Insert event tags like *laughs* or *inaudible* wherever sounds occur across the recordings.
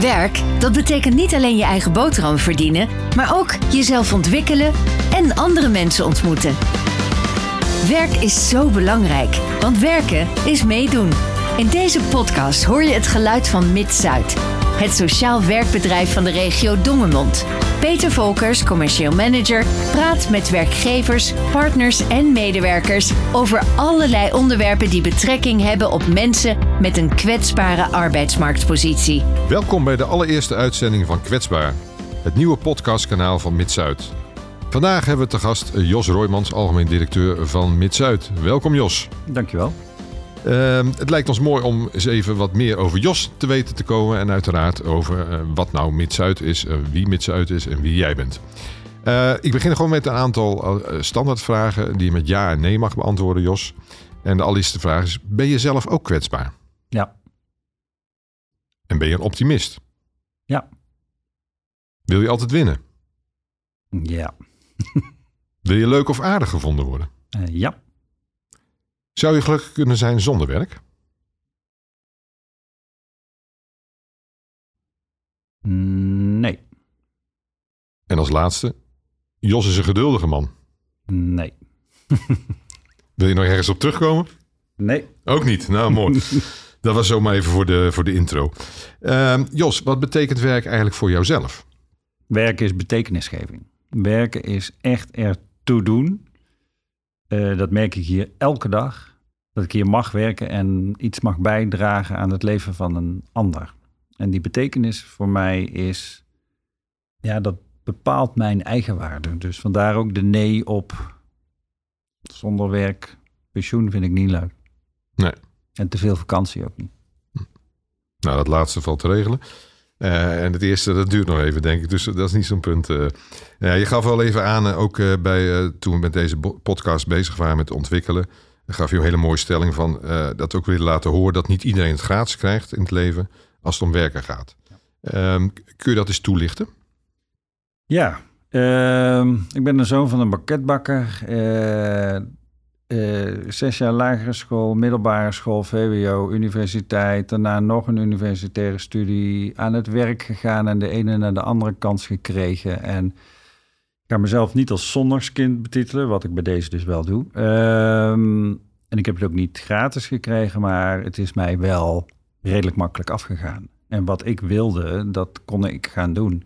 Werk, dat betekent niet alleen je eigen boterham verdienen, maar ook jezelf ontwikkelen en andere mensen ontmoeten. Werk is zo belangrijk, want werken is meedoen. In deze podcast hoor je het geluid van Mid-Zuid, het sociaal werkbedrijf van de regio Dongemond. Peter Volkers, commercieel manager, praat met werkgevers, partners en medewerkers over allerlei onderwerpen die betrekking hebben op mensen met een kwetsbare arbeidsmarktpositie. Welkom bij de allereerste uitzending van Kwetsbaar, het nieuwe podcastkanaal van Mid-Zuid. Vandaag hebben we te gast Jos Roymans, algemeen directeur van Mid-Zuid. Welkom Jos. Dankjewel. Uh, het lijkt ons mooi om eens even wat meer over Jos te weten te komen. En uiteraard over uh, wat nou Mid-Zuid is, uh, wie Mid-Zuid is en wie jij bent. Uh, ik begin gewoon met een aantal standaardvragen die je met ja en nee mag beantwoorden, Jos. En de allereerste vraag is, ben je zelf ook kwetsbaar? Ja. En ben je een optimist? Ja. Wil je altijd winnen? Ja. Wil je leuk of aardig gevonden worden? ja. Zou je gelukkig kunnen zijn zonder werk? Nee. En als laatste, Jos is een geduldige man. Nee. *laughs* Wil je nog ergens op terugkomen? Nee. Ook niet. Nou, mooi. *laughs* Dat was zomaar even voor de, voor de intro. Uh, Jos, wat betekent werk eigenlijk voor jouzelf? Werken is betekenisgeving. Werken is echt ertoe doen. Uh, dat merk ik hier elke dag. Dat ik hier mag werken en iets mag bijdragen aan het leven van een ander. En die betekenis voor mij is, ja, dat bepaalt mijn eigenwaarde. Dus vandaar ook de nee op zonder werk, pensioen vind ik niet leuk. Nee. En te veel vakantie ook niet. Nou, dat laatste valt te regelen. Uh, en het eerste, dat duurt nog even, denk ik. Dus dat is niet zo'n punt. Uh, ja, je gaf al even aan, uh, ook bij, toen we met deze podcast bezig waren met ontwikkelen, gaf je een hele mooie stelling van dat ook willen laten horen dat niet iedereen het gratis krijgt in het leven als het om werken gaat. Um, kun je dat eens toelichten? Ja, ehm, ik ben de zoon van een bakketbakker. Uh, zes jaar lagere school, middelbare school, VWO, universiteit. Daarna nog een universitaire studie. Aan het werk gegaan en de ene naar de andere kans gekregen. En ik ga mezelf niet als zondagskind betitelen, wat ik bij deze dus wel doe. Um, en ik heb het ook niet gratis gekregen, maar het is mij wel redelijk makkelijk afgegaan. En wat ik wilde, dat kon ik gaan doen.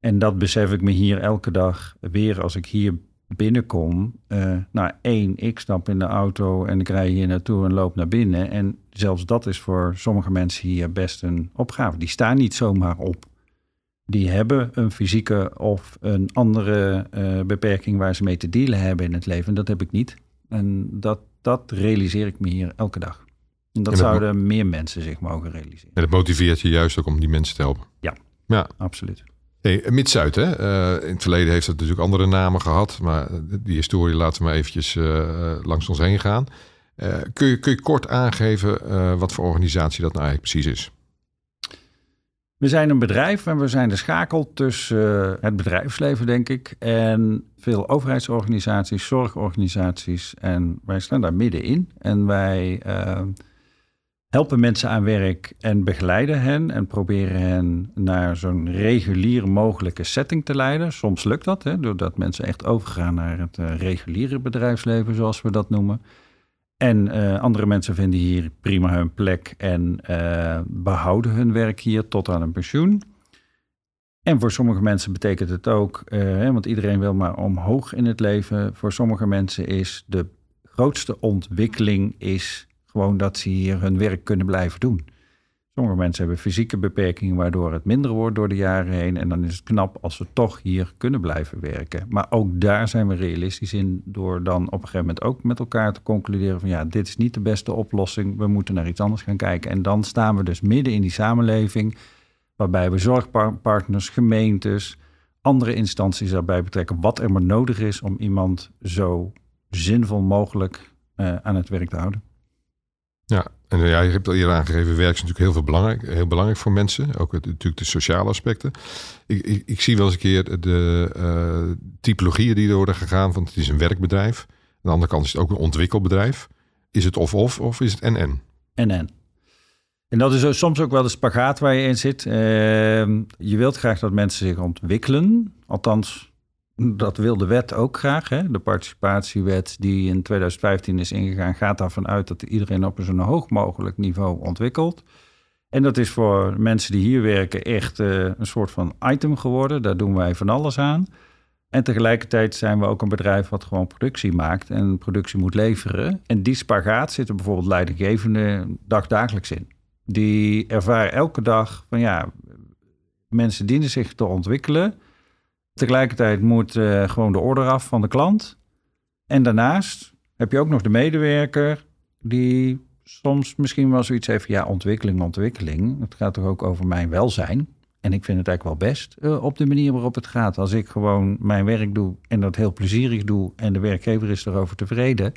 En dat besef ik me hier elke dag weer als ik hier binnenkom. Uh, nou, één, ik stap in de auto en ik rij hier naartoe en loop naar binnen. En zelfs dat is voor sommige mensen hier best een opgave. Die staan niet zomaar op. Die hebben een fysieke of een andere uh, beperking waar ze mee te dealen hebben in het leven. Dat heb ik niet. En dat, dat realiseer ik me hier elke dag. En dat, en dat zouden meer mensen zich mogen realiseren. En dat motiveert je juist ook om die mensen te helpen. Ja, ja. absoluut. Hey, Mid-Zuid, hè? Uh, in het verleden heeft het natuurlijk andere namen gehad, maar die historie laten we maar eventjes uh, langs ons heen gaan. Kun, je, kun je kort aangeven wat voor organisatie dat nou eigenlijk precies is? We zijn een bedrijf en we zijn de schakel tussen het bedrijfsleven, denk ik, en veel overheidsorganisaties, zorgorganisaties. En wij staan daar middenin. En wij helpen mensen aan werk en begeleiden hen en proberen hen naar zo'n regulier mogelijke setting te leiden. Soms lukt dat, hè, doordat mensen echt overgaan naar het uh, reguliere bedrijfsleven, zoals we dat noemen. En uh, andere mensen vinden hier prima hun plek en uh, behouden hun werk hier tot aan een pensioen. En voor sommige mensen betekent het ook, hè, want iedereen wil maar omhoog in het leven. Voor sommige mensen is de grootste ontwikkeling is gewoon dat ze hier hun werk kunnen blijven doen. Sommige mensen hebben fysieke beperkingen waardoor het minder wordt door de jaren heen. En dan is het knap als we toch hier kunnen blijven werken. Maar ook daar zijn we realistisch in door dan op een gegeven moment ook met elkaar te concluderen van ja, dit is niet de beste oplossing. We moeten naar iets anders gaan kijken. En dan staan we dus midden in die samenleving waarbij we zorgpartners, gemeentes, andere instanties daarbij betrekken wat er maar nodig is om iemand zo zinvol mogelijk uh, aan het werk te houden. Ja, en ja, je hebt al eerder aangegeven, werk is natuurlijk heel, veel belangrijk, heel belangrijk voor mensen. Ook natuurlijk de sociale aspecten. Ik, ik, ik, zie wel eens een keer de uh, typologieën die er worden gegaan. Want het is een werkbedrijf. Aan de andere kant is het ook een ontwikkelbedrijf. Is het of-of of is het en-en? En-en. En dat is soms ook wel de spagaat waar je in zit. Ehm, je wilt graag dat mensen zich ontwikkelen. Althans, dat wil de wet ook graag. Hè? De participatiewet die in 2015 is ingegaan, gaat ervan uit dat iedereen op een zo hoog mogelijk niveau ontwikkelt. En dat is voor mensen die hier werken echt uh, een soort van item geworden. Daar doen wij van alles aan. En tegelijkertijd zijn we ook een bedrijf wat gewoon productie maakt en productie moet leveren. En die spagaat zitten bijvoorbeeld leidinggevende dagdagelijks in. Die ervaren elke dag van ja, mensen dienen zich te ontwikkelen. Tegelijkertijd moet uh, gewoon de order af van de klant. En daarnaast heb je ook nog de medewerker die soms misschien wel zoiets heeft. Ja, ontwikkeling, ontwikkeling. Het gaat toch ook over mijn welzijn. En ik vind het eigenlijk wel best uh, op de manier waarop het gaat. Als ik gewoon mijn werk doe en dat heel plezierig doe en de werkgever is erover tevreden,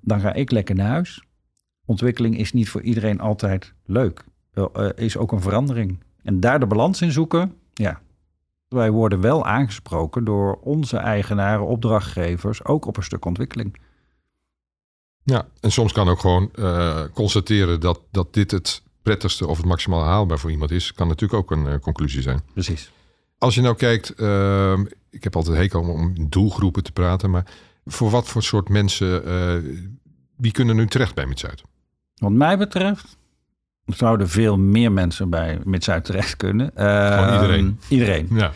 dan ga ik lekker naar huis. Ontwikkeling is niet voor iedereen altijd leuk. Uh, is ook een verandering. En daar de balans in zoeken, ja. Wij worden wel aangesproken door onze eigenaren, opdrachtgevers, ook op een stuk ontwikkeling. Ja, en soms kan ook gewoon uh, constateren dat, dat dit het prettigste of het maximaal haalbaar voor iemand is, kan natuurlijk ook een uh, conclusie zijn. Precies. Als je nou kijkt, uh, ik heb altijd hekel om doelgroepen te praten, maar voor wat voor soort mensen, wie kunnen nu terecht bij Mid-Zuid? Wat mij betreft zouden veel meer mensen bij Mid-Zuid terecht kunnen. Gewoon iedereen. Iedereen. Ja.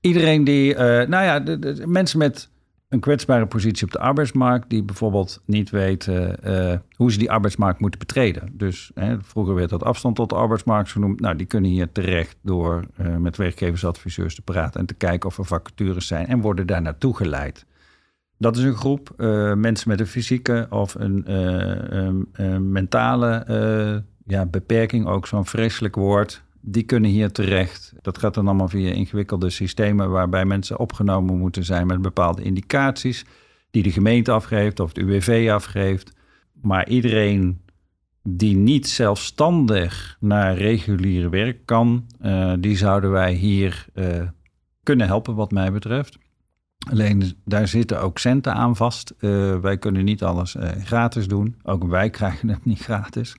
Iedereen die, nou ja, de, de, mensen met een kwetsbare positie op de arbeidsmarkt, die bijvoorbeeld niet weten uh, hoe ze die arbeidsmarkt moeten betreden. Dus hè, vroeger werd dat afstand tot de arbeidsmarkt genoemd. Nou, die kunnen hier terecht door uh, met werkgeversadviseurs te praten en te kijken of er vacatures zijn en worden daar naartoe geleid. Dat is een groep uh, mensen met een fysieke of een, een mentale ja, beperking, ook zo'n vreselijk woord die kunnen hier terecht. Dat gaat dan allemaal via ingewikkelde systemen waarbij mensen opgenomen moeten zijn met bepaalde indicaties die de gemeente afgeeft of de UWV afgeeft. Maar iedereen die niet zelfstandig naar reguliere werk kan, uh, die zouden wij hier uh, kunnen helpen wat mij betreft. Alleen daar zitten ook centen aan vast. Uh, wij kunnen niet alles gratis doen. Ook wij *laughs* krijgen het niet gratis.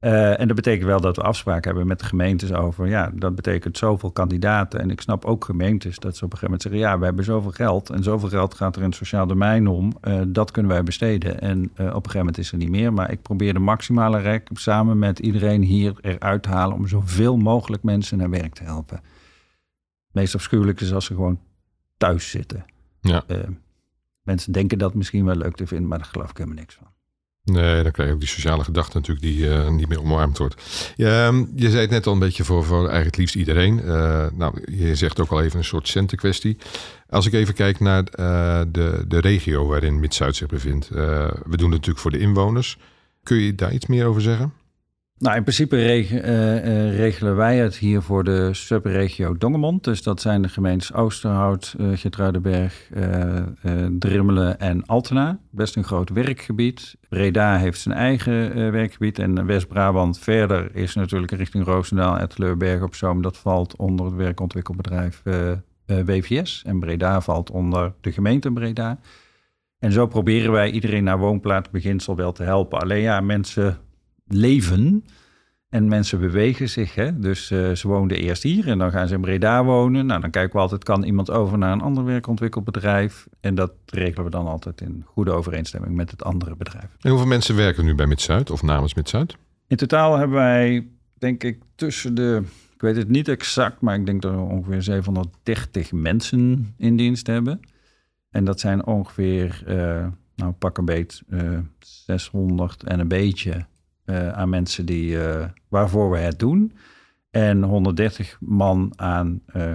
Uh, en dat betekent wel dat we afspraken hebben met de gemeentes over, ja, dat betekent zoveel kandidaten. En ik snap ook gemeentes dat ze op een gegeven moment zeggen, ja, we hebben zoveel geld en zoveel geld gaat er in het sociaal domein om. Uh, dat kunnen wij besteden. En uh, op een gegeven moment is er niet meer. Maar ik probeer de maximale rek samen met iedereen hier eruit te halen om zoveel mogelijk mensen naar werk te helpen. Het meest afschuwelijk is als ze gewoon thuis zitten. Ja. mensen denken dat misschien wel leuk te vinden, maar daar geloof ik helemaal niks van. Nee, dan krijg je ook die sociale gedachte natuurlijk die uh, niet meer omarmd wordt. Je, je zei het net al een beetje voor, voor eigenlijk het liefst iedereen. Uh, nou, je zegt ook al even een soort centenkwestie. Als ik even kijk naar uh, de, de regio waarin Mid-Zuid zich bevindt. we doen het natuurlijk voor de inwoners. Kun je daar iets meer over zeggen? Nou, in principe reg uh, uh, regelen wij het hier voor de subregio Dongemond. Dus dat zijn de gemeentes Oosterhout, uh, Getruidenberg, Drimmelen en Altena. Best een groot werkgebied. Breda heeft zijn eigen werkgebied. En West-Brabant verder is natuurlijk richting Roosendaal, Etteleur, op Zoom. Dat valt onder het werkontwikkelbedrijf WVS. En Breda valt onder de gemeente Breda. En zo proberen wij iedereen naar woonplaatsbeginsel wel te helpen. Alleen ja, mensen leven. En mensen bewegen zich. Hè? Dus uh, ze woonden eerst hier en dan gaan ze in Breda wonen. Nou, dan kijken we altijd, kan iemand over naar een ander werkontwikkelbedrijf? En dat regelen we dan altijd in goede overeenstemming met het andere bedrijf. En hoeveel mensen werken nu bij Mid-Zuid of namens Mid-Zuid? In totaal hebben wij, denk ik, tussen de, ik weet het niet exact, maar ik denk dat we ongeveer 730 mensen in dienst hebben. En dat zijn ongeveer, uh, nou pak een beet, uh, eh, 600 en een beetje uh, aan mensen die, uh, waarvoor we het doen. En 130 man aan, uh,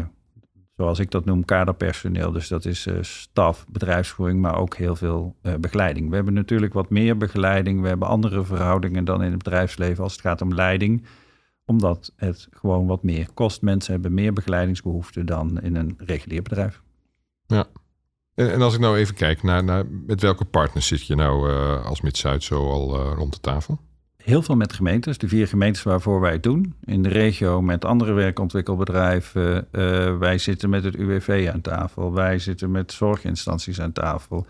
zoals ik dat noem, kaderpersoneel. Dus dat is staf, bedrijfsvoering, maar ook heel veel begeleiding. We hebben natuurlijk wat meer begeleiding. We hebben andere verhoudingen dan in het bedrijfsleven als het gaat om leiding omdat het gewoon wat meer kost. Mensen hebben meer begeleidingsbehoeften dan in een regulier bedrijf. Ja. En, als ik nou even kijk naar, naar met welke partners zit je nou als Mid-Zuid zo al rond de tafel? Heel veel met gemeentes, de vier gemeentes waarvoor wij het doen. In de regio met andere werkontwikkelbedrijven. Uh, wij zitten met het UWV aan tafel. Wij zitten met zorginstanties aan tafel.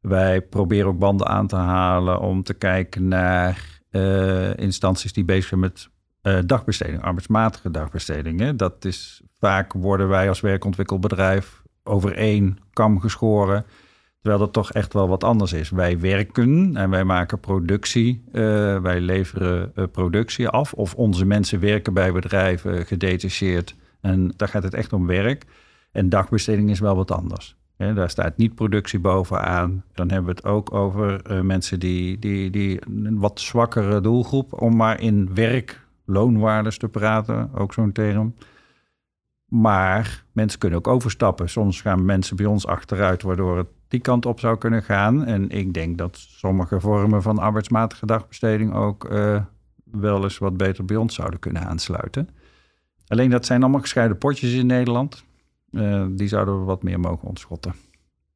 Wij proberen ook banden aan te halen om te kijken naar uh, instanties die bezig zijn met uh, dagbesteding, arbeidsmatige dagbesteding. Dat is vaak worden wij als werkontwikkelbedrijf over één kam geschoren. Terwijl dat toch echt wel wat anders is. Wij werken en wij maken productie. Uh, wij leveren uh, productie af. Of onze mensen werken bij bedrijven gedetacheerd. En daar gaat het echt om werk. En dagbesteding is wel wat anders. daar staat niet productie bovenaan. Dan hebben we het ook over uh, mensen die, die, die een wat zwakkere doelgroep. Om maar in werk loonwaardes te praten, ook zo'n term. Maar mensen kunnen ook overstappen. Soms gaan mensen bij ons achteruit, waardoor het die kant op zou kunnen gaan. En ik denk dat sommige vormen van arbeidsmatige dagbesteding ook uh, wel eens wat beter bij ons zouden kunnen aansluiten. Alleen dat zijn allemaal gescheiden potjes in Nederland. Uh, die zouden we wat meer mogen ontschotten.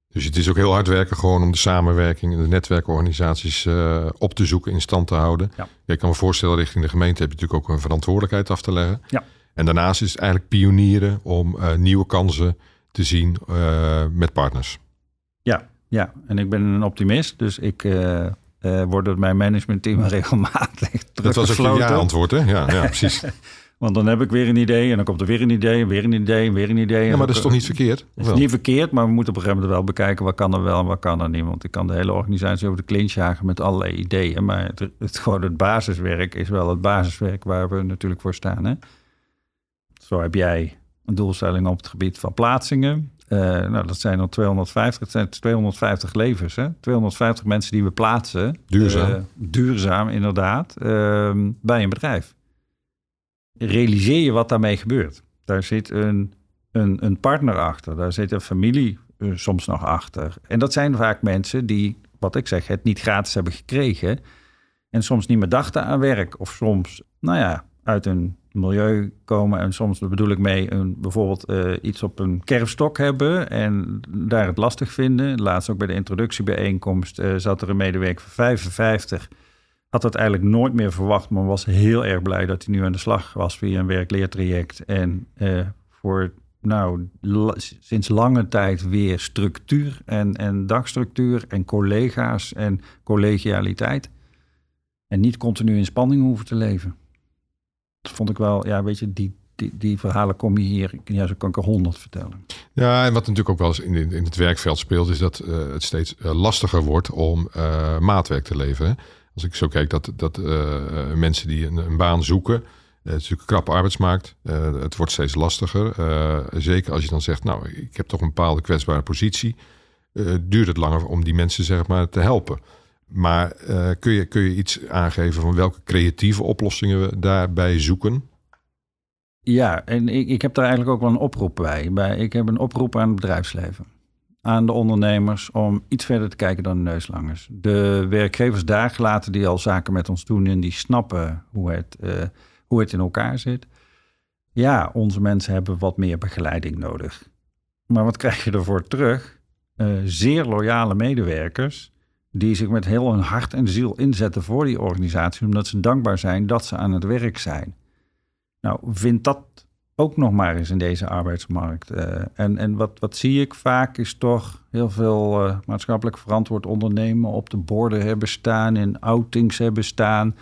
Dus het is ook heel hard werken gewoon om de samenwerking en de netwerkorganisaties uh, op te zoeken, in stand te houden. Ja. Je kan me voorstellen, richting de gemeente heb je natuurlijk ook een verantwoordelijkheid af te leggen. Ja. En daarnaast is het eigenlijk pionieren om nieuwe kansen te zien met partners. Ja, ja, en ik ben een optimist, dus ik word door mijn managementteam *laughs* regelmatig Dat was ook je ja-antwoord, hè? Ja, ja *laughs* precies. Want dan heb ik weer een idee en dan komt er weer een idee, weer een idee, weer een idee. Ja, maar dat is toch niet verkeerd? Het is niet verkeerd, maar we moeten op een gegeven moment wel bekijken wat kan er wel en wat kan er niet. Want ik kan de hele organisatie over de clinch jagen met allerlei ideeën. Maar het, het, gewoon het basiswerk is wel het basiswerk waar we natuurlijk voor staan. Hè? Zo heb jij een doelstelling op het gebied van plaatsingen. Uh, nou, dat zijn dan 250, het zijn 250 levens. Hè? 250 mensen die we plaatsen. Duurzaam. Uh, duurzaam, inderdaad. Uh, bij een bedrijf realiseer je wat daarmee gebeurt. Daar zit een, een, een partner achter, daar zit een familie uh, soms nog achter. En dat zijn vaak mensen die, wat ik zeg, het niet gratis hebben gekregen. En soms niet meer dachten aan werk. Of soms, nou ja, uit een milieu komen. En soms bedoel ik mee een, bijvoorbeeld uh, iets op een kerfstok hebben. En daar het lastig vinden. Laatst ook bij de introductiebijeenkomst uh, zat er een medewerker van 55 had dat eigenlijk nooit meer verwacht, maar was heel erg blij dat hij nu aan de slag was via een werkleertraject. En uh, voor nou, sinds lange tijd weer structuur en, en dagstructuur en collega's en collegialiteit. En niet continu in spanning hoeven te leven. Vond ik wel, ja, weet je, die, die, die verhalen kom je hier, ja, zo kan ik er honderd vertellen. Ja, en wat natuurlijk ook wel eens in, in het werkveld speelt, is dat uh, het steeds uh, lastiger wordt om uh, maatwerk te leveren. Als ik zo kijk dat, dat mensen die een, baan zoeken, het is natuurlijk een krappe arbeidsmarkt. Het wordt steeds lastiger. zeker als je dan zegt, nou, ik heb toch een bepaalde kwetsbare positie. duurt het langer om die mensen zeg maar te helpen. Maar kun, je, kun je iets aangeven van welke creatieve oplossingen we daarbij zoeken? Ja, en ik, ik heb daar eigenlijk ook wel een oproep bij. Ik heb een oproep aan het bedrijfsleven aan de ondernemers om iets verder te kijken dan de neuslangers. De werkgevers daar gelaten die al zaken met ons doen en die snappen hoe het, uh, hoe het in elkaar zit. Ja, onze mensen hebben wat meer begeleiding nodig. Maar wat krijg je ervoor terug? Uh, zeer loyale medewerkers die zich met heel hun hart en ziel inzetten voor die organisatie, omdat ze dankbaar zijn dat ze aan het werk zijn. Nou, vind dat ook nog maar eens in deze arbeidsmarkt. Uh, en en wat, wat zie ik vaak is toch heel veel uh, maatschappelijk verantwoord ondernemen op de borden hebben staan, in outings hebben staan.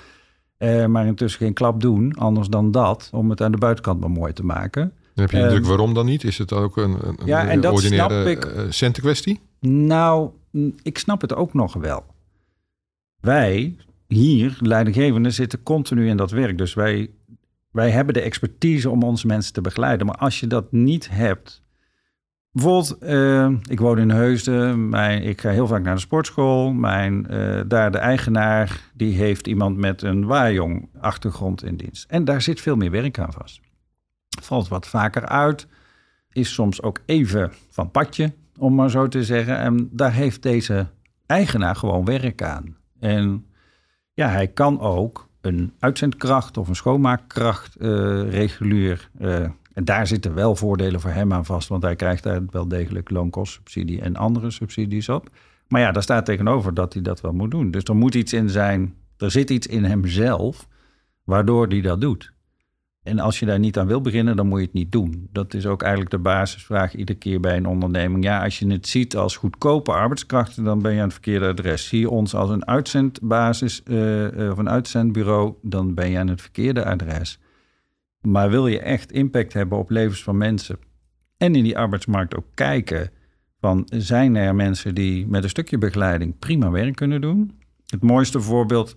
Uh, maar intussen geen klap doen, anders dan dat, om het aan de buitenkant maar mooi te maken. En heb je indruk waarom dan niet? Is het ook een, een, ja, en dat ordinaire centenkwestie? Nou, ik snap het ook nog wel. Wij hier, leidinggevenden, zitten continu in dat werk. Dus wij wij hebben de expertise om onze mensen te begeleiden. Maar als je dat niet hebt. Bijvoorbeeld, uh, ik woon in Heusden. Mijn, ik ga heel vaak naar de sportschool. Mijn, uh, daar de eigenaar, die heeft iemand met een waarjong achtergrond in dienst. En daar zit veel meer werk aan vast. Valt wat vaker uit. Is soms ook even van padje, om maar zo te zeggen. En daar heeft deze eigenaar gewoon werk aan. En ja, hij kan ook een uitzendkracht of een schoonmaakkracht uh, regulier. Uh, en daar zitten wel voordelen voor hem aan vast, want hij krijgt daar wel degelijk loonkostsubsidie en andere subsidies op. Maar ja, daar staat tegenover dat hij dat wel moet doen. Dus er moet iets in zijn, er zit iets in hemzelf waardoor hij dat doet. En als je daar niet aan wil beginnen, dan moet je het niet doen. Dat is ook eigenlijk de basisvraag iedere keer bij een onderneming. Ja, als je het ziet als goedkope arbeidskrachten, dan ben je aan het verkeerde adres. Zie je ons als een uitzendbasis uh, of een uitzendbureau, dan ben je aan het verkeerde adres. Maar wil je echt impact hebben op levens van mensen en in die arbeidsmarkt ook kijken van zijn er mensen die met een stukje begeleiding prima werk kunnen doen? Het mooiste voorbeeld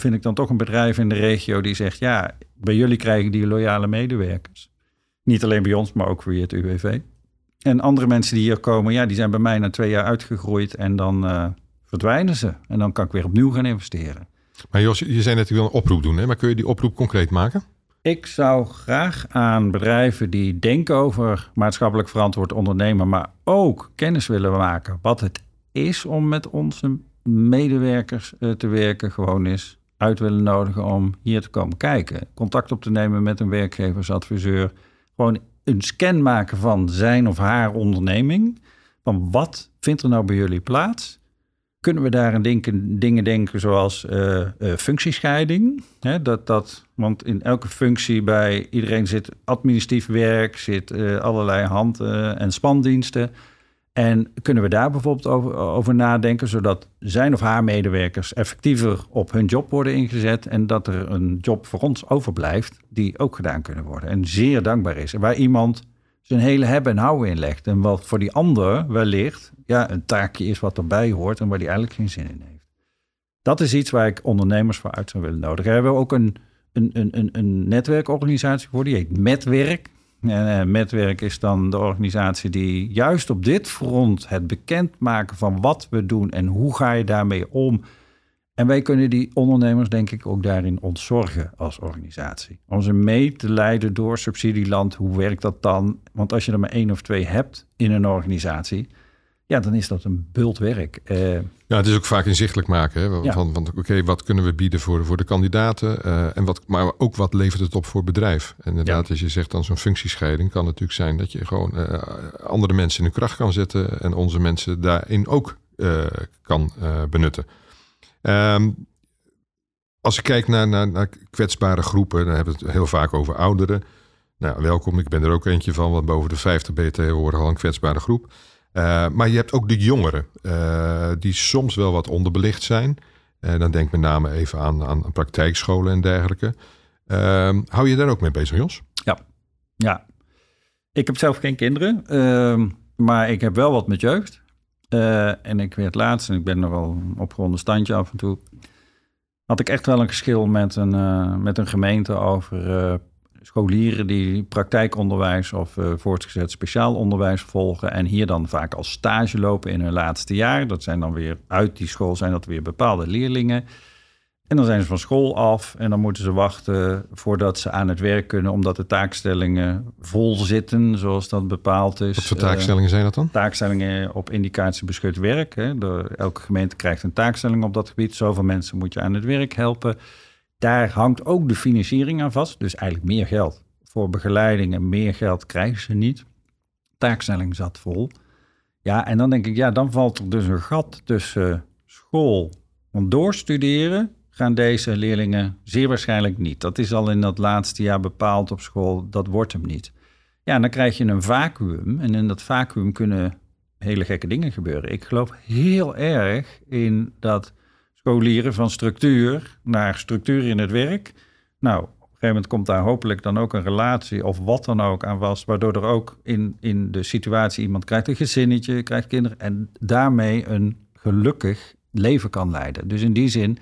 vind ik dan toch een bedrijf in de regio die zegt: ja, bij jullie krijgen die loyale medewerkers. Niet alleen bij ons, maar ook via het UWV. En andere mensen die hier komen, ja, die zijn bij mij na twee jaar uitgegroeid en dan uh, verdwijnen ze. En dan kan ik weer opnieuw gaan investeren. Maar Jos, je zei net, ik wil een oproep doen, hè? maar kun je die oproep concreet maken? Ik zou graag aan bedrijven die denken over maatschappelijk verantwoord ondernemen, maar ook kennis willen maken wat het is om met onze medewerkers uh, te werken, gewoon is uit willen nodigen om hier te komen kijken. Contact op te nemen met een werkgeversadviseur. Gewoon een scan maken van zijn of haar onderneming. Van wat vindt er nou bij jullie plaats? Kunnen we daar denken, dingen denken zoals uh, uh, functiescheiding? dat, dat, want in elke functie bij iedereen zit administratief werk, zit uh, allerlei hand- en spandiensten. En kunnen we daar bijvoorbeeld over, over, nadenken, zodat zijn of haar medewerkers effectiever op hun job worden ingezet en dat er een job voor ons overblijft die ook gedaan kunnen worden en zeer dankbaar is. En waar iemand zijn hele hebben en houden in legt en wat voor die ander wellicht ja, een taakje is wat erbij hoort en waar die eigenlijk geen zin in heeft. Dat is iets waar ik ondernemers voor uit zou willen nodigen. We hebben ook een, een, een, een netwerkorganisatie voor, die heet Metwerk. En uh, Metwerk is dan de organisatie die juist op dit front het bekendmaken van wat we doen en hoe ga je daarmee om. En wij kunnen die ondernemers denk ik ook daarin ontzorgen als organisatie. Om ze mee te leiden door subsidieland, hoe werkt dat dan? Want als je er maar één of twee hebt in een organisatie, ja, dan is dat een bult werk. Uh, ja, het is ook vaak inzichtelijk maken. Hè? Ja. Van, van oké, wat kunnen we bieden voor, voor de kandidaten? Uh, en wat, maar ook wat levert het op voor het bedrijf? En inderdaad, ja. als je zegt dan zo'n functiescheiding, kan natuurlijk zijn dat je gewoon uh, andere mensen in hun kracht kan zetten en onze mensen daarin ook kan benutten. Um, als ik kijk naar, naar, naar, kwetsbare groepen, dan hebben we het heel vaak over ouderen. Nou, welkom, ik ben er ook eentje van, want boven de 50 ben je tegenwoordig al een kwetsbare groep. Uh, maar je hebt ook de jongeren, uh, die soms wel wat onderbelicht zijn. Uh, dan denk met name even aan, aan praktijkscholen en dergelijke. Ehm, hou je daar ook mee bezig, Jos? Ja, ja. Ik heb zelf geen kinderen, ehm, maar ik heb wel wat met jeugd. en ik werd laatst, en ik ben nog wel een opgeronde standje af en toe, had ik echt wel een geschil met een, met een gemeente over scholieren die praktijkonderwijs of uh, voortgezet speciaal onderwijs volgen en hier dan vaak als stage lopen in hun laatste jaar. Dat zijn dan weer uit die school zijn dat weer bepaalde leerlingen. En dan zijn ze van school af en dan moeten ze wachten voordat ze aan het werk kunnen, omdat de taakstellingen vol zitten, zoals dat bepaald is. Wat voor taakstellingen zijn dat dan? taakstellingen op indicatie beschut werk. Hè. De, elke gemeente krijgt een taakstelling op dat gebied. Zoveel mensen moet je aan het werk helpen. Daar hangt ook de financiering aan vast. Dus eigenlijk meer geld voor begeleiding en meer geld krijgen ze niet. Taakstelling zat vol. Ja, en dan denk ik, ja, dan valt er dus een gat tussen school. Want doorstuderen gaan deze leerlingen zeer waarschijnlijk niet. Dat is al in dat laatste jaar bepaald op school, dat wordt hem niet. Ja, dan krijg je een vacuüm en in dat vacuüm kunnen hele gekke dingen gebeuren. Ik geloof heel erg in dat scholieren van structuur naar structuur in het werk. Nou, op een gegeven moment komt daar hopelijk dan ook een relatie of wat dan ook aan vast, waardoor er ook in, in de situatie iemand krijgt een gezinnetje, krijgt kinderen en daarmee een gelukkig leven kan leiden. Dus in die zin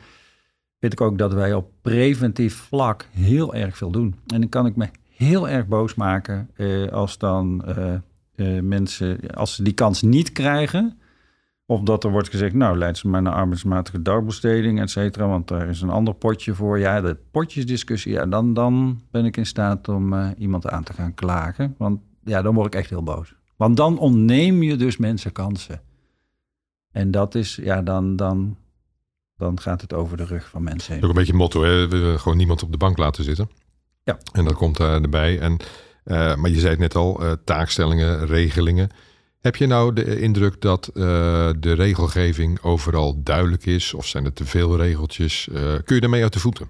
vind ik ook dat wij op preventief vlak heel erg veel doen. En dan kan ik me heel erg boos maken eh, als dan eh, eh, mensen, als ze die kans niet krijgen, of dat er wordt gezegd, nou, leid ze maar naar arbeidsmatige dagbesteding, et cetera, want daar is een ander potje voor. Ja, de potjesdiscussie, ja, dan, dan ben ik in staat om uh, iemand aan te gaan klagen. Want ja, dan word ik echt heel boos. Want dan ontneem je dus mensen kansen. En dat is, ja, dan, dan, dan gaat het over de rug van mensen heen. Ook een beetje een motto, hè? We gewoon niemand op de bank laten zitten. Ja. En dat komt uh, erbij. En, uh, maar je zei het net al, taakstellingen, regelingen. Heb je nou de indruk dat uh, de regelgeving overal duidelijk is? Of zijn er te veel regeltjes? Uh, kun je daarmee uit de voeten?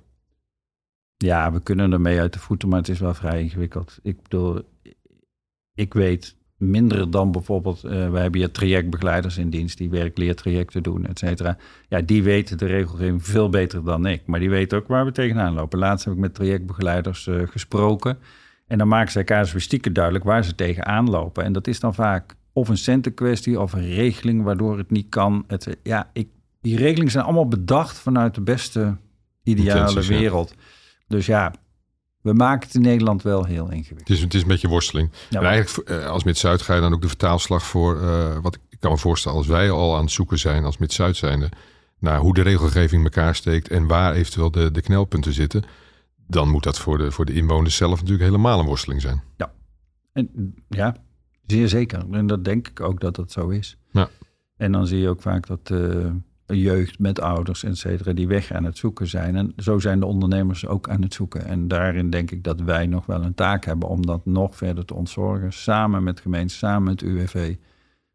Ja, we kunnen ermee uit de voeten, maar het is wel vrij ingewikkeld. Ik bedoel, ik weet minder dan bijvoorbeeld, uh, wij hebben hier trajectbegeleiders in dienst die werkleertrajecten doen, et cetera. Ja, die weten de regelgeving veel beter dan ik, maar die weten ook waar we tegenaan lopen. Laatst heb ik met trajectbegeleiders gesproken en dan maken zij casuïstieken duidelijk waar ze tegenaan lopen. En dat is dan vaak of een centenkwestie of een regeling waardoor het niet kan. Het, ja, ik, die regelingen zijn allemaal bedacht vanuit de beste ideale wereld. Dus ja, we maken het in Nederland wel heel ingewikkeld. Het is, het is een beetje worsteling. Ja, en eigenlijk eh, als Mid-Zuid ga je dan ook de vertaalslag voor... Uh, wat ik kan me voorstellen, als wij al aan het zoeken zijn als Mid-Zuid zijnde... naar hoe de regelgeving in elkaar steekt en waar eventueel de, de knelpunten zitten... dan moet dat voor de, voor de inwoners zelf natuurlijk helemaal een worsteling zijn. Ja, en, ja zeer zeker. En dat denk ik ook dat dat zo is. Ja. En dan zie je ook vaak dat... Uh, jeugd met ouders, et cetera, die weg aan het zoeken zijn. En zo zijn de ondernemers ook aan het zoeken. En daarin denk ik dat wij nog wel een taak hebben om dat nog verder te ontzorgen. Samen met gemeenten, samen met UWV.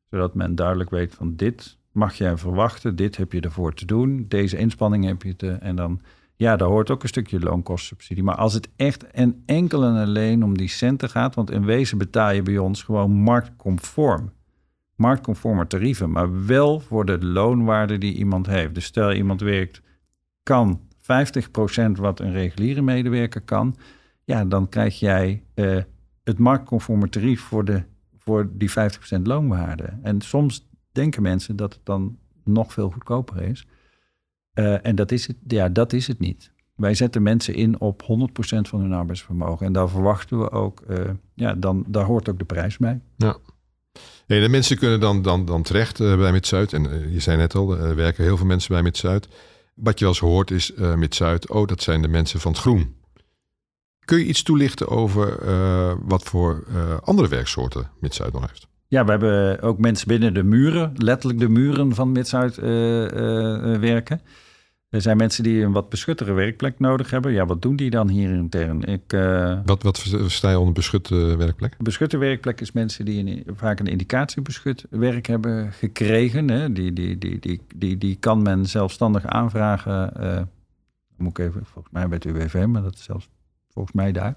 Zodat men duidelijk weet van dit mag jij verwachten, dit heb je ervoor te doen, deze inspanning heb je te. En dan, ja, daar hoort ook een stukje loonkostsubsidie. Maar als het echt en enkel en alleen om die centen gaat, want in wezen betaal je bij ons gewoon marktconform marktconforme tarieven, maar wel voor de loonwaarde die iemand heeft. Dus stel iemand werkt, kan 50% wat een reguliere medewerker kan, ja, dan krijg jij uh, het marktconforme tarief voor, de, voor die 50% loonwaarde. En soms denken mensen dat het dan nog veel goedkoper is. Uh, en dat is, het, ja, dat is het niet. Wij zetten mensen in op 100% van hun arbeidsvermogen. En daar verwachten we ook, uh, ja, dan, daar hoort ook de prijs bij. Ja. De mensen kunnen dan, dan, dan terecht uh, bij Mid-Zuid. En je zei net al, er werken heel veel mensen bij Mid-Zuid. Wat je wel eens hoort is Mid-Zuid, oh, dat zijn de mensen van het groen. Kun je iets toelichten over wat voor andere werksoorten Mid-Zuid nog heeft? Ja, we hebben ook mensen binnen de muren, letterlijk de muren van Mid-Zuid werken. Er zijn mensen die een wat beschuttere werkplek nodig hebben. Ja, wat doen die dan hier intern? Ik, uh, wat, wat versta je onder beschutte werkplek? Beschutte werkplek is mensen die een, vaak een indicatiebeschut werk hebben gekregen. Hè. Die, die, die, die, die, die kan men zelfstandig aanvragen. Uh, moet ik even, volgens mij bij het UWV, maar dat is zelfs volgens mij daar.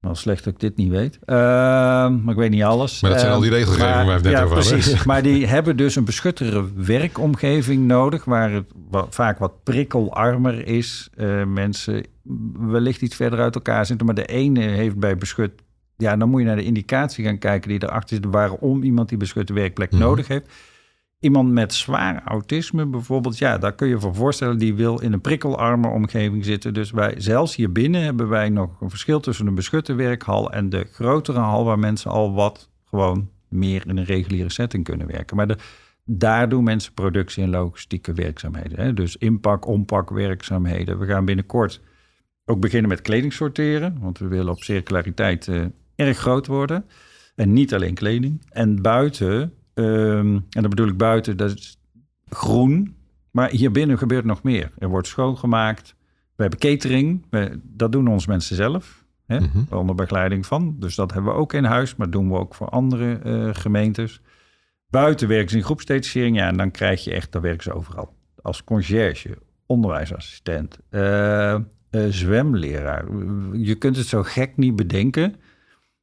Wel slecht dat ik dit niet weet. Uh, maar ik weet niet alles. Maar dat zijn al die ehm, regelgevingen waar we het net over hadden. Precies. *laughs* maar die hebben dus een beschuttere werkomgeving nodig... waar het vaak wat prikkelarmer is. Uh, mensen wellicht iets verder uit elkaar zitten. Maar de ene heeft bij beschut... Ja, dan moet je naar de indicatie gaan kijken die erachter zit... waarom iemand die beschutte werkplek mhm. nodig heeft. Iemand met zwaar autisme bijvoorbeeld, ja, daar kun je voor voorstellen, die wil in een prikkelarme omgeving zitten. Dus wij, zelfs hier binnen hebben wij nog een verschil tussen een beschutte werkhal en de grotere hal, waar mensen al wat gewoon meer in een reguliere setting kunnen werken. Maar daar doen mensen productie- en logistieke werkzaamheden. Hè? Dus inpak, ompak werkzaamheden. We gaan binnenkort ook beginnen met kleding sorteren, want we willen op circulariteit uh, erg groot worden. En niet alleen kleding. En buiten Ehm, en dat bedoel ik buiten, dat is groen. Maar hier binnen gebeurt nog meer. Er wordt schoongemaakt. We hebben catering. We, dat doen onze mensen zelf. Hè, mhm. Onder begeleiding van. Dus dat hebben we ook in huis. Maar doen we ook voor andere uh, gemeentes. Buiten werken ze in groepsdetachering. Ja, en dan krijg je echt, daar werken ze overal. Als conciërge, onderwijsassistent, uh, uh, zwemleraar. Je kunt het zo gek niet bedenken.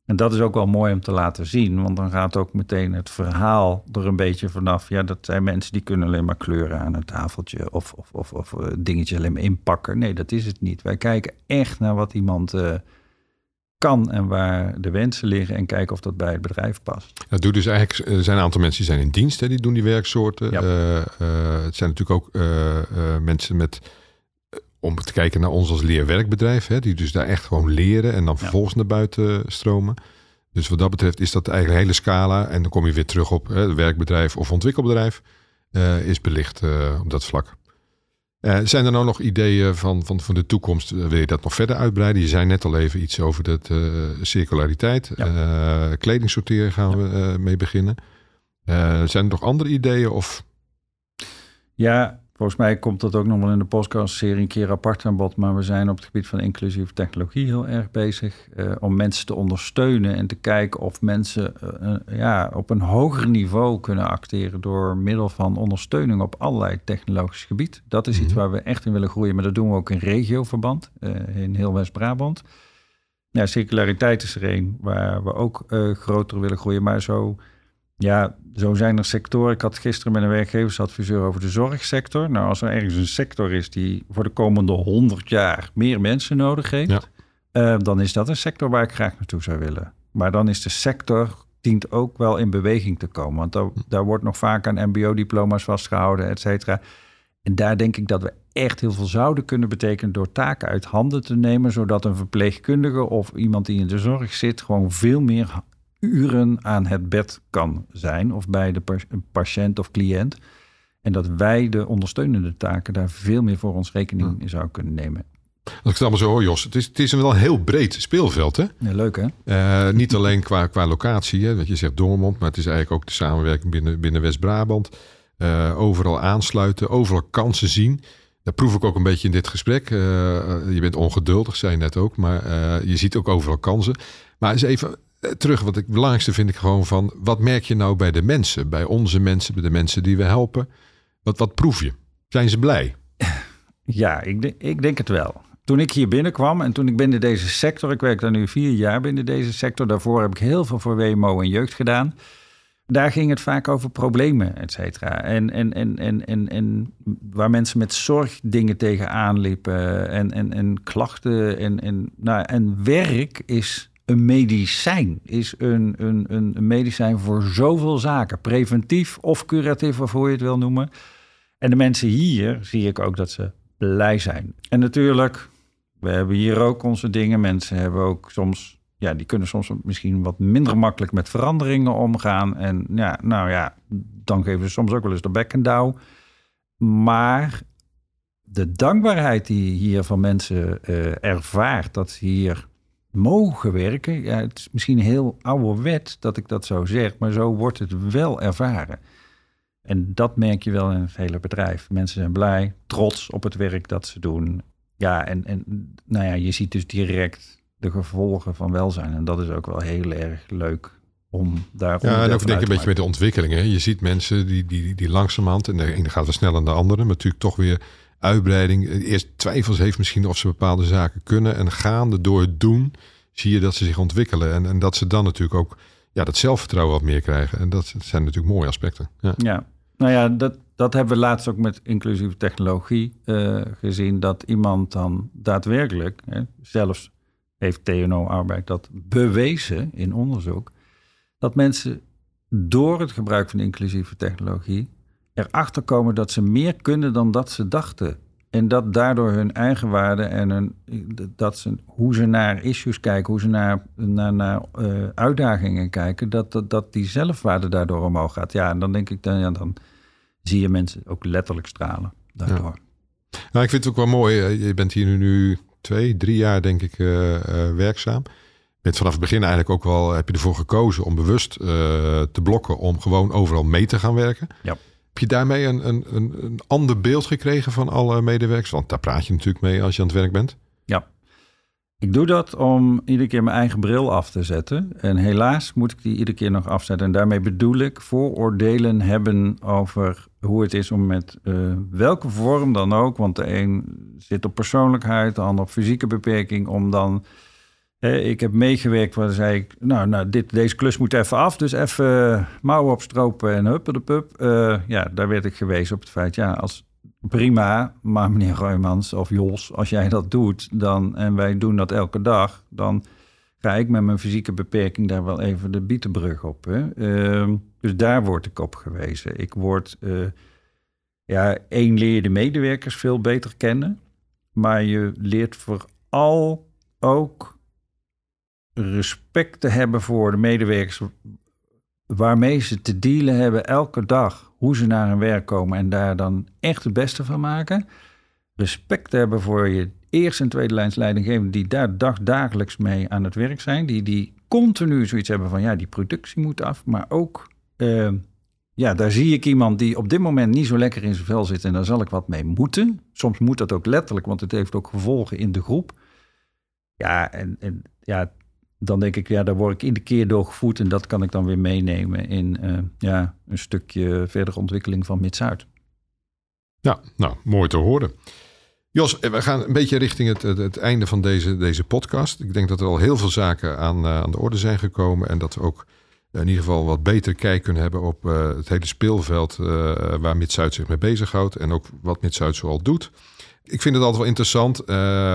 En dat is ook wel mooi om te laten zien, want dan gaat ook meteen het verhaal er een beetje vanaf. Ja, dat zijn mensen die kunnen alleen maar kleuren aan een tafeltje of, of, of, of eh, dingetjes alleen maar inpakken. Nee, dat is het niet. Wij kijken echt naar wat iemand uh, kan en waar de wensen liggen en kijken of dat bij het bedrijf past. Dat doet dus eigenlijk, er zijn een aantal mensen die zijn in dienst, hè, die doen die werksoorten. Ja. Uh, het zijn natuurlijk ook mensen met om te kijken naar ons als leerwerkbedrijf. Hè, die dus daar echt gewoon leren en dan vervolgens naar buiten stromen. Dus wat dat betreft is dat eigenlijk een hele scala. En dan kom je weer terug op hè, werkbedrijf of ontwikkelbedrijf. Uh, is belicht uh, op dat vlak. Uh, zijn er nou nog ideeën van, van, van de toekomst? wil je dat nog verder uitbreiden? Je zei net al even iets over de circulariteit. Ja. kleding sorteren gaan we mee beginnen. zijn er nog andere ideeën? Of? Ja, Volgens mij komt dat ook nog wel in de podcast-serie een keer apart aan bod. Maar we zijn op het gebied van inclusieve technologie heel erg bezig. Uh, om mensen te ondersteunen en te kijken of mensen uh, ja, op een hoger niveau kunnen acteren. door middel van ondersteuning op allerlei technologisch gebied. Dat is iets mhm. waar we echt in willen groeien. Maar dat doen we ook in regioverband, uh, in heel West-Brabant. Ja, circulariteit is er een waar we ook groter willen groeien. Maar zo ja, zo zijn er sectoren. Ik had gisteren met een werkgeversadviseur over de zorgsector. Nou, als er ergens een sector is die voor de komende 100 jaar meer mensen nodig heeft, eh, dan is dat een sector waar ik graag naartoe zou willen. Maar dan is de sector dient ook wel in beweging te komen. Want daar, daar wordt nog vaak aan MBO-diploma's vastgehouden, et cetera. En daar denk ik dat we echt heel veel zouden kunnen betekenen door taken uit handen te nemen, zodat een verpleegkundige of iemand die in de zorg zit gewoon veel meer uren aan het bed kan zijn of bij de patiënt of cliënt. En dat wij de ondersteunende taken daar veel meer voor ons rekening in zouden kunnen nemen. Als ik het allemaal zo hoor, Jos, het is, het is een wel een heel breed speelveld, hè? Ja, leuk, hè? Uh, niet alleen qua, qua locatie, hè, wat je zegt Dormond, maar het is eigenlijk ook de samenwerking binnen, binnen West-Brabant. Uh, overal aansluiten, overal kansen zien. Dat proef ik ook een beetje in dit gesprek. Uh, je bent ongeduldig, zei je net ook, maar je ziet ook overal kansen. Maar eens even eh, terug, wat ik belangrijkste vind ik gewoon van, wat merk je nou bij de mensen, bij onze mensen, bij de mensen die we helpen? Wat, wat proef je? Zijn ze blij? Ja, ik, ik denk het wel. Toen ik hier binnenkwam en toen ik binnen deze sector, ik werk daar nu vier jaar binnen deze sector, daarvoor heb ik heel veel voor WMO en jeugd gedaan. Daar ging het vaak over problemen, et cetera. En, en, en, en, en, en waar mensen met zorg dingen tegenaan liepen en, en, en klachten. En, en, nou, en werk is een medicijn is een, een, een, medicijn voor zoveel zaken. Preventief of curatief, of hoe je het wil noemen. En de mensen hier zie ik ook dat ze blij zijn. En natuurlijk, we hebben hier ook onze dingen. Mensen hebben ook soms, ja, die kunnen soms misschien wat minder makkelijk met veranderingen omgaan. En ja, nou ja, dan geven ze soms ook wel eens de bek en douw. Maar de dankbaarheid die hier van mensen uh, ervaart, dat ze hier mogen werken. Ja, het is misschien heel ouderwet dat ik dat zo zeg, maar zo wordt het wel ervaren. En dat merk je wel in het hele bedrijf. Mensen zijn blij, trots op het werk dat ze doen. Ja, en, en nou ja, je ziet dus direct de gevolgen van welzijn. En dat is ook wel heel erg leuk om daar. Ja, en ook denk ik een beetje met de ontwikkelingen. Je ziet mensen die, die, die langzamerhand, en de ene gaat wel sneller dan de andere, maar natuurlijk toch weer uitbreiding. Eerst twijfels heeft misschien of ze bepaalde zaken kunnen. En gaande door het doen zie je dat ze zich ontwikkelen. En, en dat ze dan natuurlijk ook ja, dat zelfvertrouwen wat meer krijgen. En dat zijn natuurlijk mooie aspecten. Ja, nou ja, dat, dat hebben we laatst ook met inclusieve technologie uh, gezien. Dat iemand dan daadwerkelijk, hè, zelfs heeft TNO-arbeid dat bewezen in onderzoek. Dat mensen door het gebruik van inclusieve technologie erachter komen dat ze meer kunnen dan dat ze dachten. En dat daardoor hun eigen waarde en hun, dat ze, hoe ze naar issues kijken, hoe ze naar, naar, naar uh, uitdagingen kijken, dat, dat, dat die zelfwaarde daardoor omhoog gaat. Ja, en dan denk ik, dan, ja, dan zie je mensen ook letterlijk stralen daardoor. Nou, ik vind het ook wel mooi. Je bent hier nu twee, drie jaar, denk ik, uh, uh, werkzaam. Met vanaf het begin eigenlijk ook wel heb je ervoor gekozen om bewust te blokken om gewoon overal mee te gaan werken. Ja. Heb je daarmee een, een, een, ander beeld gekregen van alle medewerkers? Want daar praat je natuurlijk mee als je aan het werk bent. Ja. Ik doe dat om iedere keer mijn eigen bril af te zetten. En helaas moet ik die iedere keer nog afzetten. En daarmee bedoel ik vooroordelen hebben over hoe het is om met uh, welke vorm dan ook. Want de een zit op persoonlijkheid, de ander op fysieke beperking. Om dan ik heb meegewerkt waar zei ik, nou, nou dit, deze klus moet even af. Dus even uh, mouwen opstropen en huppen pup. Uh, ja, daar werd ik gewezen op het feit, ja, als prima, maar meneer Roymans of Jos, als jij dat doet dan, en wij doen dat elke dag, dan ga ik met mijn fysieke beperking daar wel even de bietenbrug op. Hè? Uh, dus daar word ik op gewezen. Ik word, uh, ja, één leer de medewerkers veel beter kennen, maar je leert vooral ook respect te hebben voor de medewerkers waarmee ze te dealen hebben elke dag, hoe ze naar hun werk komen en daar dan echt het beste van maken. Respect te hebben voor je eerste en tweede lijns leidinggevenden die daar dag, dagelijks mee aan het werk zijn, die, die continu zoiets hebben van ja, die productie moet af, maar ook uh, ja, daar zie ik iemand die op dit moment niet zo lekker in zijn vel zit en daar zal ik wat mee moeten. Soms moet dat ook letterlijk, want het heeft ook gevolgen in de groep. Ja, en, en ja, dan denk ik, ja, daar word ik iedere keer door gevoed en dat kan ik dan weer meenemen in uh, ja, een stukje verdere ontwikkeling van Mid-Zuid. Ja, nou, mooi te horen. Jos, we gaan een beetje richting het, het, einde van deze, deze podcast. Ik denk dat er al heel veel zaken aan, uh, aan de orde zijn gekomen en dat we ook in ieder geval wat beter kijk kunnen hebben op het hele speelveld waar Mid-Zuid zich mee bezighoudt en ook wat Mid-Zuid zoal doet. Ik vind het altijd wel interessant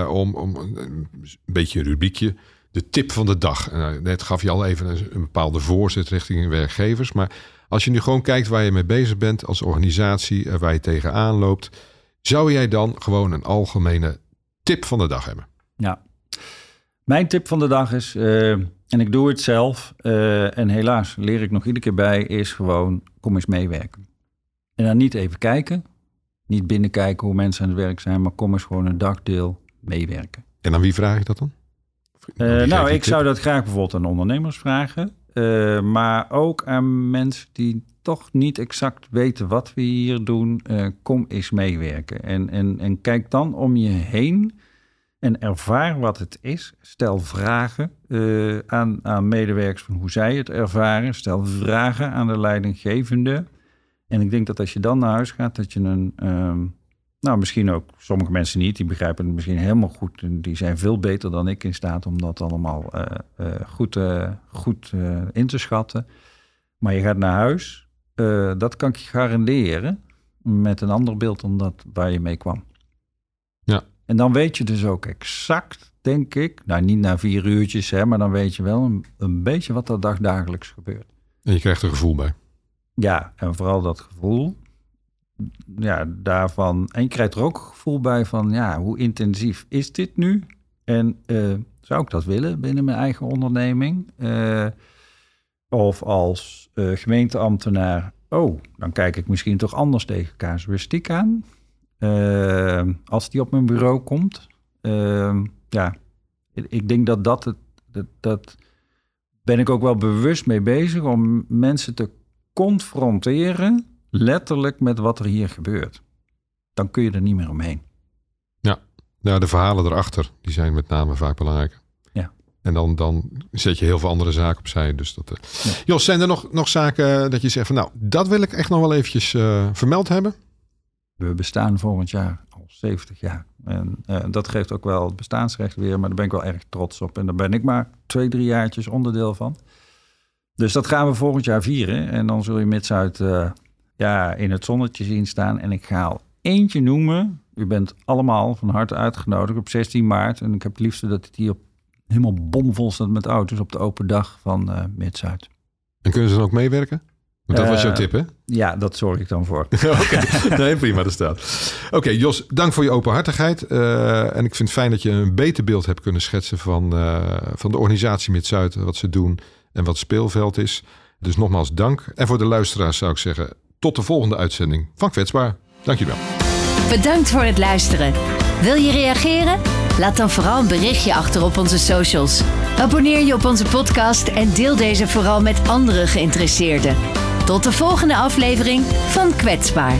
om, om een beetje een rubriekje, de tip van de dag. net gaf je al even een, een bepaalde voorzet richting werkgevers, maar als je nu gewoon kijkt waar je mee bezig bent als organisatie, waar je tegenaan loopt, zou jij dan gewoon een algemene tip van de dag hebben? Ja, mijn tip van de dag is en ik doe het zelf. Uh, en helaas leer ik nog iedere keer bij, is gewoon kom eens meewerken. En dan niet even kijken. Niet binnenkijken hoe mensen aan het werk zijn, maar kom eens gewoon een dagdeel meewerken. En aan wie vraag je dat dan? Uh, nou, ik zou dat graag bijvoorbeeld aan ondernemers vragen. Uh, maar ook aan mensen die toch niet exact weten wat we hier doen. kom eens meewerken. En, en, en kijk dan om je heen en ervaar wat het is. Stel vragen aan, aan medewerkers van hoe zij het ervaren. Stel vragen aan de leidinggevende. En ik denk dat als je dan naar huis gaat, dat je een. Um, nou, misschien ook sommige mensen niet, die begrijpen het misschien helemaal goed. En die zijn veel beter dan ik in staat om dat allemaal uh, uh, goed, goed in te schatten. Maar je gaat naar huis, dat kan ik je garanderen, met een ander beeld dan dat waar je mee kwam. Ja. En dan weet je dus ook exact, denk ik, nou niet na vier uurtjes, hè, maar dan weet je wel een, een beetje wat er dagdagelijks gebeurt. En je krijgt er gevoel bij. Ja, en vooral dat gevoel, ja, daarvan. En je krijgt er ook gevoel bij van, ja, hoe intensief is dit nu? En uh, zou ik dat willen binnen mijn eigen onderneming? Uh, of als uh, gemeenteambtenaar, oh, dan kijk ik misschien toch anders tegen casuïstiek aan. Als die op mijn bureau komt. Uh, ja, ik denk dat dat het. Dat, dat ben ik ook wel bewust mee bezig om mensen te confronteren, letterlijk met wat er hier gebeurt. Dan kun je er niet meer omheen. Ja, nou, de verhalen erachter, die zijn met name vaak belangrijk. Ja. En dan, dan zet je heel veel andere zaken opzij. Dus dat, uh... ja. Jos, zijn er nog, nog zaken dat je zegt van nou, dat wil ik echt nog wel eventjes uh, vermeld hebben? We bestaan volgend jaar al 70 jaar. En uh, dat geeft ook wel het bestaansrecht weer, maar daar ben ik wel erg trots op. En daar ben ik maar twee, drie jaartjes onderdeel van. Dus dat gaan we volgend jaar vieren. En dan zul je Mid-Zuid uh, ja, in het zonnetje zien staan. En ik ga al eentje noemen. U bent allemaal van harte uitgenodigd op 16 maart. En ik heb het liefste dat het hier helemaal bomvol staat met auto's op de open dag van uh, Mid-Zuid. En kunnen ze dan ook meewerken? Want dat was jouw tip, hè? Ja, dat zorg ik dan voor. *laughs* Oké, okay. *laughs* nee, prima, dat staat. Oké, okay, Jos, dank voor je openhartigheid. Uh, en ik vind het fijn dat je een beter beeld hebt kunnen schetsen van, van de organisatie Mid-Zuid, wat ze doen en wat het speelveld is. Dus nogmaals dank. En voor de luisteraars zou ik zeggen, tot de volgende uitzending van Kwetsbaar. Dankjewel. Bedankt voor het luisteren. Wil je reageren? Laat dan vooral een berichtje achter op onze socials. Abonneer je op onze podcast en deel deze vooral met andere geïnteresseerden. Tot de volgende aflevering van Kwetsbaar.